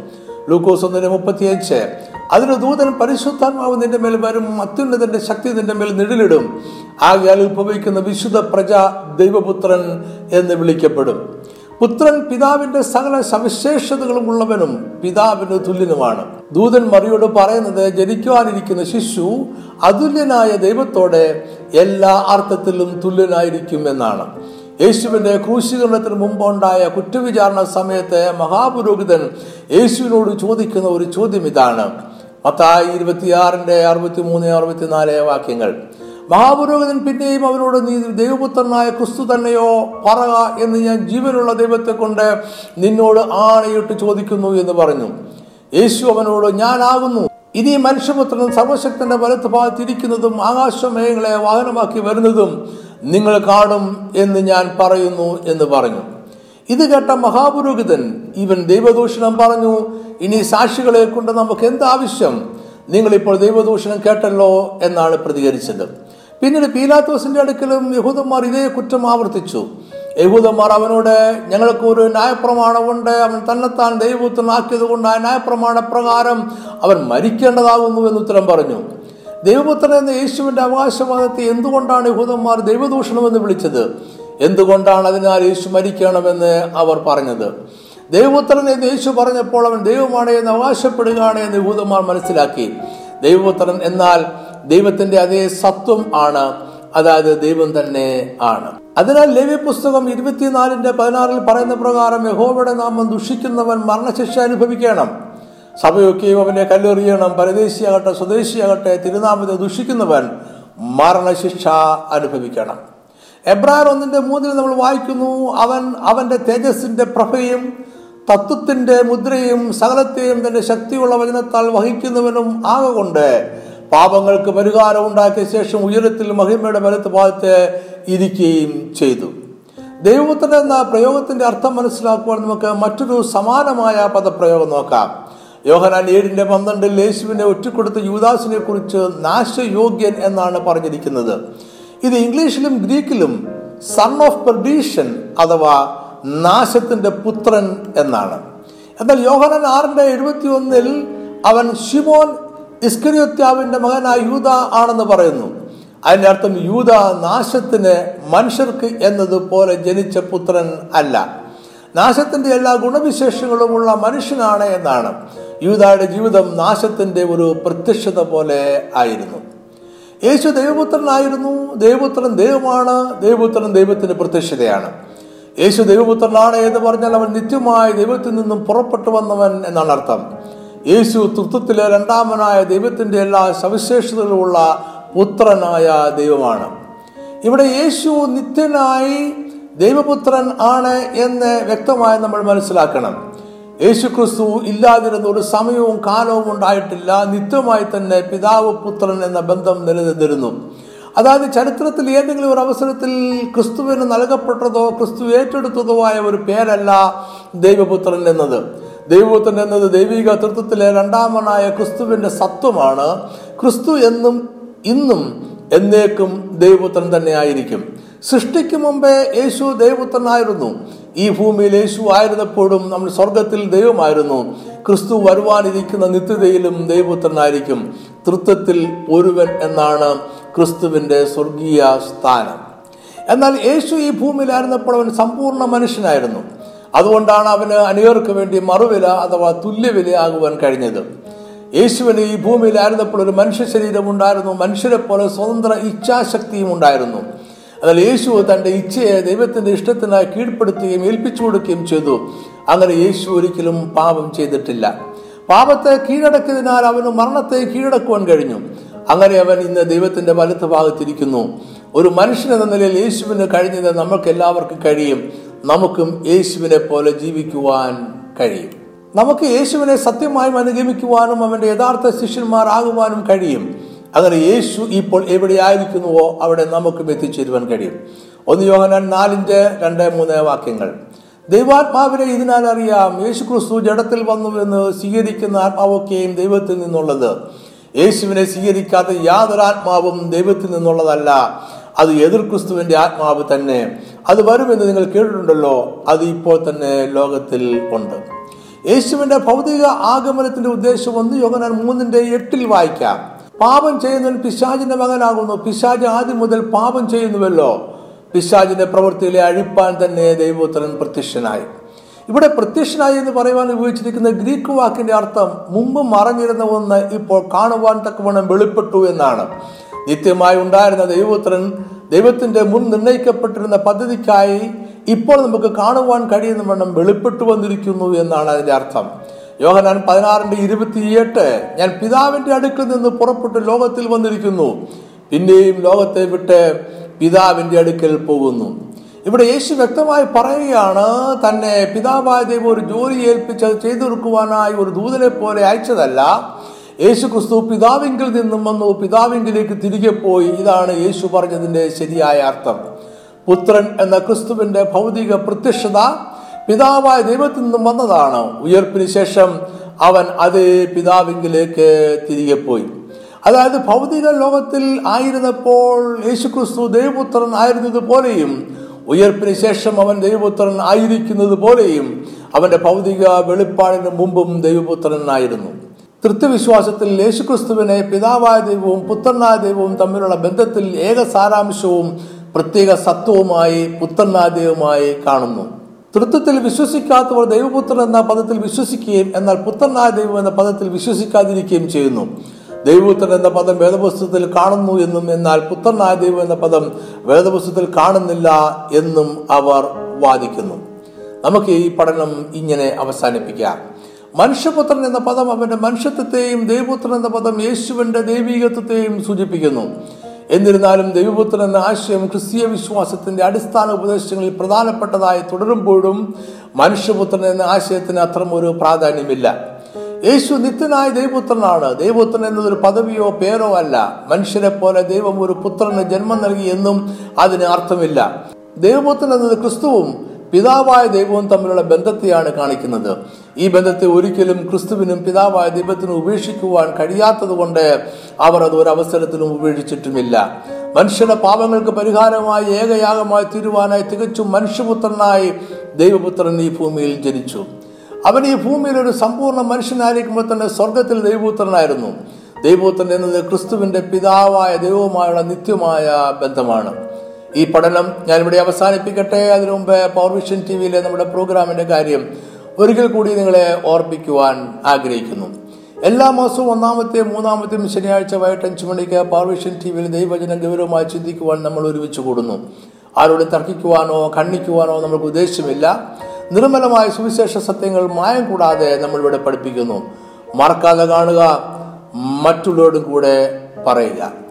ലൂക്കോസ് ഒന്നിന് മുപ്പത്തിയഞ്ച്. അതിന് ദൂതൻ പരിശുദ്ധാത്മാവ് നിന്റെ മേൽ വരും അത്യുന്നതന്റെ ശക്തി നിന്റെ മേൽ നിഴലിടും. ആകയാൽ ഉത്ഭവിക്കുന്ന വിശുദ്ധ പ്രജ ദൈവപുത്രൻ എന്ന് വിളിക്കപ്പെടും. പുത്രൻ പിതാവിന്റെ സകല സവിശേഷതകളും ഉള്ളവനും പിതാവിന് തുല്യനുമാണ്. ദൂതൻ മറിയോട് പറയുന്നത് ജനിക്കുവാനിരിക്കുന്ന ശിശു അതുല്യനായ ദൈവത്തോടെ എല്ലാ അർത്ഥത്തിലും തുല്യനായിരിക്കും എന്നാണ്. യേശുവിന്റെ ക്രൂശീകരണത്തിന് മുമ്പുണ്ടായ കുറ്റവിചാരണ സമയത്ത് മഹാപുരോഹിതൻ യേശുവിനോട് ചോദിക്കുന്ന ഒരു ചോദ്യം ഇതാണ്. പത്തായി ഇരുപത്തിയാറിന്റെ അറുപത്തി മൂന്ന് അറുപത്തിനാല് വാക്യങ്ങൾ. മഹാപുരോഹിതൻ പിന്നെയും അവനോട് നീ ദൈവപുത്രനായ ക്രിസ്തു തന്നെയോ? പറക എന്ന് ഞാൻ ജീവനുള്ള ദൈവത്തെ കൊണ്ട് നിന്നോട് ആണയിട്ട് ചോദിക്കുന്നു എന്ന് പറഞ്ഞു. യേശു അവനോട് ഞാനാകുന്നു. ഇനി മനുഷ്യപുത്രൻ സർവശക്തന്റെ വലത്ത് ഭാഗത്തിരിക്കുന്നതും ആകാശമേഘങ്ങളെ വാഹനമാക്കി വരുന്നതും നിങ്ങൾ കാണും എന്ന് ഞാൻ പറയുന്നു എന്ന് പറഞ്ഞു. ഇത് കേട്ട മഹാപുരോഹിതൻ ഇവൻ ദൈവദൂഷണം പറഞ്ഞു. ഇനി സാക്ഷികളെ കൊണ്ട് നമുക്ക് എന്താവശ്യം? നിങ്ങളിപ്പോൾ ദൈവദൂഷണം കേട്ടല്ലോ എന്നാണ് പ്രതികരിച്ചത്. പിന്നീട് പീലാത്തോസിന്റെ അടുക്കലും യഹൂദന്മാർ ഇതേ കുറ്റം ആവർത്തിച്ചു. യഹൂദന്മാർ അവനോട് ഞങ്ങൾക്ക് ഒരു ന്യായപ്രമാണമുണ്ട്. അവൻ തന്നെത്താൻ ദൈവപുത്രനാക്കിയത് കൊണ്ട് ആ ന്യായപ്രമാണ പ്രകാരം അവൻ മരിക്കേണ്ടതാകുന്നു എന്ന് ഉത്തരം പറഞ്ഞു. ദൈവപുത്രൻ എന്ന യേശുവിന്റെ അവകാശവാദത്തെ എന്തുകൊണ്ടാണ് യഹൂദന്മാർ ദൈവദൂഷണമെന്ന് വിളിച്ചത്? എന്തുകൊണ്ടാണ് അതിനാൽ യേശു മരിക്കണമെന്ന് അവർ പറഞ്ഞത്? ദൈവപുത്രൻ എന്ന് യേശു പറഞ്ഞപ്പോൾ അവൻ ദൈവമാണ് എന്ന് അവകാശപ്പെടുകയാണ് എന്ന് യഹൂദന്മാർ മനസ്സിലാക്കി. ദൈവപുത്രൻ എന്നാൽ ദൈവത്തിന്റെ അതേ സത്വം ആണ് അതായത് ദൈവം തന്നെ ആണ്. അതിനാൽ ലേവ്യ പുസ്തകം ഇരുപത്തിനാലിന്റെ പതിനാറിൽ പറയുന്ന പ്രകാരം യഹോവയുടെ നാമം ദുഷിക്കുന്നവൻ മരണശിക്ഷ അനുഭവിക്കണം. സഭയൊക്കെയും അവനെ കല്ലെറിയണം പരദേശിയാകട്ടെ സ്വദേശിയാകട്ടെ തിരുനാമത്തെ ദുഷിക്കുന്നവൻ മരണശിക്ഷ അനുഭവിക്കണം. എബ്രാൻ ഒന്നിന്റെ മൂന്നിൽ നമ്മൾ വായിക്കുന്നു അവൻ അവന്റെ തേജസ്സിന്റെ പ്രഭയും തത്വത്തിന്റെ മുദ്രയും സകലത്തെയും തന്റെ ശക്തിയുള്ള വചനത്താൽ വഹിക്കുന്നവനും ആകൊണ്ട് പാപങ്ങൾക്ക് പരിഹാരം ഉണ്ടാക്കിയ ശേഷം ഉയരത്തിൽ മഹിമയുടെ വലത്ത് ഭാഗത്ത് ഇരിക്കുകയും ചെയ്തു. ദൈവപുത്രൻ എന്ന പ്രയോഗത്തിന്റെ അർത്ഥം മനസ്സിലാക്കുവാൻ നമുക്ക് മറ്റൊരു സമാനമായ പദപ്രയോഗം നോക്കാം. യോഹനാൻ ഏഴിന്റെ പന്ത്രണ്ടിൽ യേശുവിനെ ഒറ്റക്കൊടുത്ത യുവദാസിനെ കുറിച്ച് നാശയോഗ്യൻ എന്നാണ് പറഞ്ഞിരിക്കുന്നത്. ഇത് ഇംഗ്ലീഷിലും ഗ്രീക്കിലും സൺ ഓഫ് പെർഡീഷൻ അഥവാ നാശത്തിന്റെ പുത്രൻ എന്നാണ്. എന്നാൽ യോഹനൻ ആറിന്റെ എഴുപത്തി ഒന്നിൽ അവൻ ഷിമോൻ ഇസ്കരിയോത്യാവിന്റെ മകനായ യൂത ആണെന്ന് പറയുന്നു. അതിന്റെ അർത്ഥം യൂത നാശത്തിന് മനുഷ്യർക്ക് എന്നതുപോലെ ജനിച്ച പുത്രൻ അല്ല. നാശത്തിന്റെ എല്ലാ ഗുണവിശേഷങ്ങളുമുള്ള മനുഷ്യനാണ് എന്നാണ്. യൂതയുടെ ജീവിതം നാശത്തിന്റെ ഒരു പ്രത്യക്ഷത പോലെ ആയിരുന്നു. യേശു ദൈവപുത്രനായിരുന്നു. ദൈവപുത്രൻ ദൈവമാണ്. ദൈവപുത്രൻ ദൈവത്തിന്റെ പ്രത്യക്ഷതയാണ്. യേശു ദൈവപുത്രനാണ് എന്ന് പറഞ്ഞാൽ അവൻ നിത്യമായി ദൈവത്തിൽ നിന്നും പുറപ്പെട്ടു വന്നവൻ എന്നാണ് അർത്ഥം. യേശു തൃത്വത്തിലെ രണ്ടാമനായ ദൈവത്തിന്റെ എല്ലാ സവിശേഷതകളുമുള്ള പുത്രനായ ദൈവമാണ്. ഇവിടെ യേശു നിത്യനായി ദൈവപുത്രൻ ആണ് എന്ന് വ്യക്തമായി നമ്മൾ മനസ്സിലാക്കണം. യേശു ക്രിസ്തു ഇല്ലാതിരുന്ന ഒരു സമയവും കാലവും ഉണ്ടായിട്ടില്ല. നിത്യമായി തന്നെ പിതാവ് പുത്രൻ എന്ന ബന്ധം നിലനിന്നിരുന്നു. അതായത് ചരിത്രത്തിൽ ഏതെങ്കിലും ഒരു അവസരത്തിൽ ക്രിസ്തുവിന് നൽകപ്പെട്ടതോ ക്രിസ്തു ഏറ്റെടുത്തതോ ആയ ഒരു പേരല്ല ദൈവപുത്രൻ എന്നത്. ദൈവപുത്രൻ എന്നത് ദൈവിക തൃത്വത്തിലെ രണ്ടാമനായ ക്രിസ്തുവിന്റെ സത്വമാണ്. ക്രിസ്തു എന്നും ഇന്നും എന്നേക്കും ദൈവപുത്രൻ തന്നെ ആയിരിക്കും. സൃഷ്ടിക്ക് മുമ്പേ യേശു ദൈവപുത്രനായിരുന്നു. ഈ ഭൂമിയിൽ യേശു ആയിരുന്നപ്പോഴും നമ്മൾ സ്വർഗത്തിൽ ദൈവമായിരുന്നു. ക്രിസ്തു വരുവാനിരിക്കുന്ന നിത്യതയിലും ദൈവപുത്രനായിരിക്കും. തൃത്വത്തിൽ ഒരുവൻ എന്നാണ് ക്രിസ്തുവിന്റെ സ്വർഗീയ സ്ഥാനം. എന്നാൽ യേശു ഈ ഭൂമിയിലായിരുന്നപ്പോൾ അവൻ സമ്പൂർണ മനുഷ്യനായിരുന്നു. അതുകൊണ്ടാണ് അവന് അനേകർക്ക് വേണ്ടി മറുവില അഥവാ തുല്യവിലയാകുവാൻ കഴിഞ്ഞത്. യേശുവിന് ഈ ഭൂമിയിലായിരുന്നപ്പോൾ ഒരു മനുഷ്യ ശരീരം ഉണ്ടായിരുന്നു. മനുഷ്യരെ പോലെ സ്വതന്ത്ര ഇച്ഛാശക്തിയും ഉണ്ടായിരുന്നു. എന്നാൽ യേശു തന്റെ ഇച്ഛയെ ദൈവത്തിന്റെ ഇഷ്ടത്തിനായി കീഴ്പ്പെടുത്തുകയും ഏൽപ്പിച്ചു കൊടുക്കുകയും ചെയ്തു. അങ്ങനെ യേശു ഒരിക്കലും പാപം ചെയ്തിട്ടില്ല. പാപത്തെ കീഴടക്കിയതിനാൽ അവന് മരണത്തെ കീഴടക്കുവാൻ കഴിഞ്ഞു. അങ്ങനെ അവൻ ഇന്ന് ദൈവത്തിന്റെ വലത്ത് ഭാഗത്തിരിക്കുന്നു. ഒരു മനുഷ്യൻ എന്ന നിലയിൽ യേശുവിന് കഴിഞ്ഞത് നമുക്ക് എല്ലാവർക്കും കഴിയും. നമുക്കും യേശുവിനെ പോലെ ജീവിക്കുവാൻ കഴിയും. നമുക്ക് യേശുവിനെ സത്യമായും അനുഗമിക്കുവാനും അവന്റെ യഥാർത്ഥ ശിഷ്യന്മാരാകുവാനും കഴിയും. അങ്ങനെ യേശു ഇപ്പോൾ എവിടെയായിരിക്കുന്നുവോ അവിടെ നമുക്കും എത്തിച്ചേരുവാൻ കഴിയും. ഒന്ന് യോഹനാൻ നാലിന്റെ രണ്ട് മൂന്ന് വാക്യങ്ങൾ. ദൈവാത്മാവിനെ ഇതിനാൽ അറിയാം. യേശു ക്രിസ്തു ജഡത്തിൽ വന്നു എന്ന് സ്വീകരിക്കുന്ന ആത്മാവൊക്കെയും ദൈവത്തിൽ നിന്നുള്ളത്. യേശുവിനെ സ്വീകരിക്കാത്ത യാതൊരു ആത്മാവും ദൈവത്തിൽ നിന്നുള്ളതല്ല. അത് എതിർ ക്രിസ്തുവിന്റെ ആത്മാവ് തന്നെ. അത് വരുമെന്ന് നിങ്ങൾ കേട്ടിട്ടുണ്ടല്ലോ. അത് ഇപ്പോൾ തന്നെ ലോകത്തിൽ ഉണ്ട്. യേശുവിന്റെ ഭൗതിക ആഗമനത്തിന്റെ ഉദ്ദേശം ഒന്ന് യോഗനാൻ മൂന്നിന്റെ എട്ടിൽ വായിക്കാം. പാപം ചെയ്യുന്നവൻ പിശാചിന്റെ മകനാകുന്നു. പിശാജ് ആദ്യം മുതൽ പാപം ചെയ്യുന്നുവല്ലോ. പിശാചിന്റെ പ്രവൃത്തിയിലെ അഴിപ്പാൻ തന്നെ ദൈവോത്തരൻ പ്രത്യക്ഷനായി. ഇവിടെ പ്രത്യക്ഷനായി എന്ന് പറയുവാൻ ഉപയോഗിച്ചിരിക്കുന്ന ഗ്രീക്ക് വാക്കിന്റെ അർത്ഥം മുമ്പ് മറഞ്ഞിരുന്ന ഒന്ന് ഇപ്പോൾ കാണുവാൻ തക്കവണ്ണം വെളിപ്പെട്ടു എന്നാണ്. നിത്യമായി ഉണ്ടായിരുന്ന ദൈവോത്തരൻ ദൈവത്തിന്റെ മുൻ നിർണയിക്കപ്പെട്ടിരുന്ന പദ്ധതിക്കായി ഇപ്പോൾ നമുക്ക് കാണുവാൻ കഴിയുന്ന വണ്ണം വെളിപ്പെട്ടു വന്നിരിക്കുന്നു എന്നാണ് അതിന്റെ അർത്ഥം. യോഹനാൻ പതിനാറിന്റെ ഇരുപത്തിയെട്ട് ഞാൻ പിതാവിന്റെ അടുക്കൽ നിന്ന് പുറപ്പെട്ട് ലോകത്തിൽ വന്നിരിക്കുന്നു. പിന്നെയും ലോകത്തെ വിട്ട് പിതാവിന്റെ അടുക്കൽ പോകുന്നു. ഇവിടെ യേശു വ്യക്തമായി പറയുകയാണ് തന്നെ പിതാവായ ദൈവം ഒരു ജോലി ഏൽപ്പിച്ച് അത് ചെയ്തു കൊടുക്കുവാനായി ഒരു ദൂതനെ പോലെ അയച്ചതല്ല. യേശു ക്രിസ്തു പിതാവിങ്കിൽ നിന്നും വന്നു പിതാവിങ്കിലേക്ക് തിരികെ പോയി. ഇതാണ് യേശു പറഞ്ഞതിന്റെ ശരിയായ അർത്ഥം. പുത്രൻ എന്ന ക്രിസ്തുവിന്റെ ഭൗതിക പ്രത്യക്ഷത പിതാവായ ദൈവത്തിൽ നിന്നും വന്നതാണ്. ഉയർപ്പിന് ശേഷം അവൻ അത് പിതാവിങ്കിലേക്ക് തിരികെ പോയി. അതായത് ഭൗതിക ലോകത്തിൽ ആയിരുന്നപ്പോൾ യേശുക്രിസ്തു ദൈവപുത്രൻ ആയിരുന്നത് പോലെയും ഉയർപ്പിന് ശേഷം അവൻ ദൈവപുത്രൻ ആയിരിക്കുന്നത് പോലെയും അവന്റെ ഭൗതിക വെളിപ്പാടിന് മുമ്പും ദൈവപുത്രനായിരുന്നു തൃത്വവിശ്വാസത്തിൽ യേശുക്രിസ്തുവിനെ പിതാവായ ദൈവവും പുത്രനായ ദൈവവും തമ്മിലുള്ള ബന്ധത്തിൽ ഏക സാരാംശവും പ്രത്യേക സത്വവുമായി പുത്രനായ ദൈവമായി കാണുന്നു. തൃത്വത്തിൽ വിശ്വസിക്കാത്തവർ ദൈവപുത്രൻ എന്ന പദത്തിൽ വിശ്വസിക്കുകയും എന്നാൽ പുത്രനായ ദൈവം എന്ന പദത്തിൽ വിശ്വസിക്കാതിരിക്കുകയും ചെയ്യുന്നു. ദൈവപുത്രൻ എന്ന പദം വേദപുസ്തകത്തിൽ കാണുന്നു എന്നും എന്നാൽ പുത്രനായ ദൈവം എന്ന പദം വേദപുസ്തകത്തിൽ കാണുന്നില്ല എന്നും അവർ വാദിക്കുന്നു. നമുക്ക് ഈ പഠനം ഇങ്ങനെ അവസാനിപ്പിക്കാം. മനുഷ്യപുത്രൻ എന്ന പദം അവന്റെ മനുഷ്യത്വത്തെയും ദൈവപുത്രൻ എന്ന പദം യേശുവിന്റെ ദൈവീകത്വത്തെയും സൂചിപ്പിക്കുന്നു. എന്നിരുന്നാലും ദൈവപുത്രൻ എന്ന ആശയം ക്രിസ്തീയ വിശ്വാസത്തിന്റെ അടിസ്ഥാന ഉപദേശങ്ങളിൽ പ്രധാനപ്പെട്ടതായി തുടരുമ്പോഴും മനുഷ്യപുത്രൻ എന്ന ആശയത്തിന് അത്തരം ഒരു പ്രാധാന്യമില്ല. യേശു നിത്യനായ ദൈവപുത്രനാണ്. ദൈവപുത്രൻ എന്നതൊരു പദവിയോ പേരോ അല്ല. മനുഷ്യരെ പോലെ ദൈവം ഒരു പുത്രന് ജന്മം നൽകി എന്നും അതിന് അർത്ഥമില്ല. ദൈവപുത്രൻ എന്നത് ക്രിസ്തുവും പിതാവായ ദൈവവും തമ്മിലുള്ള ബന്ധത്തെയാണ് കാണിക്കുന്നത്. ഈ ബന്ധത്തെ ഒരിക്കലും ക്രിസ്തുവിനും പിതാവായ ദൈവത്തിനും ഉപേക്ഷിക്കുവാൻ കഴിയാത്തതുകൊണ്ട് അവർ അത് ഒരവസരത്തിലും ഉപേക്ഷിച്ചിട്ടുമില്ല. മനുഷ്യരുടെ പാപങ്ങൾക്ക് പരിഹാരമായി ഏകയാഗമായി തീരുവാനായി തികച്ചും മനുഷ്യപുത്രനായി ദൈവപുത്രൻ ഈ ഭൂമിയിൽ ജനിച്ചു. അവൻ ഈ ഭൂമിയിൽ ഒരു സമ്പൂർണ മനുഷ്യനായിരിക്കുമ്പോൾ തന്നെ സ്വർഗത്തിൽ ദൈവപുത്രനായിരുന്നു. ദൈവപുത്രൻ എന്നത് ക്രിസ്തുവിന്റെ പിതാവായ ദൈവവുമായുള്ള നിത്യമായ ബന്ധമാണ്. ഈ പഠനം ഞാനിവിടെ അവസാനിപ്പിക്കട്ടെ. അതിനു മുമ്പ് പവർവിഷൻ ടി വിയിലെ നമ്മുടെ പ്രോഗ്രാമിന്റെ കാര്യം ഒരിക്കൽ കൂടി നിങ്ങളെ ഓർപ്പിക്കുവാൻ ആഗ്രഹിക്കുന്നു. എല്ലാ മാസവും ഒന്നാമത്തെയും മൂന്നാമത്തെയും ശനിയാഴ്ച വൈകിട്ട് അഞ്ചു മണിക്ക് പാർവിഷൻ ടി വിയിൽ ദൈവചന ഗൗരവമായി ചിന്തിക്കുവാൻ നമ്മൾ ഒരുമിച്ച് കൂടുന്നു. ആരോട് തർക്കിക്കുവാനോ ഖണ്ഡിക്കുവാനോ നമുക്ക് ഉദ്ദേശമില്ല. നിർമ്മലമായ സുവിശേഷ സത്യങ്ങൾ മായം കൂടാതെ നമ്മളിവിടെ പഠിപ്പിക്കുന്നു. മറക്കാതെ കാണുക മറ്റുള്ളവരോടും കൂടെ പറയുക.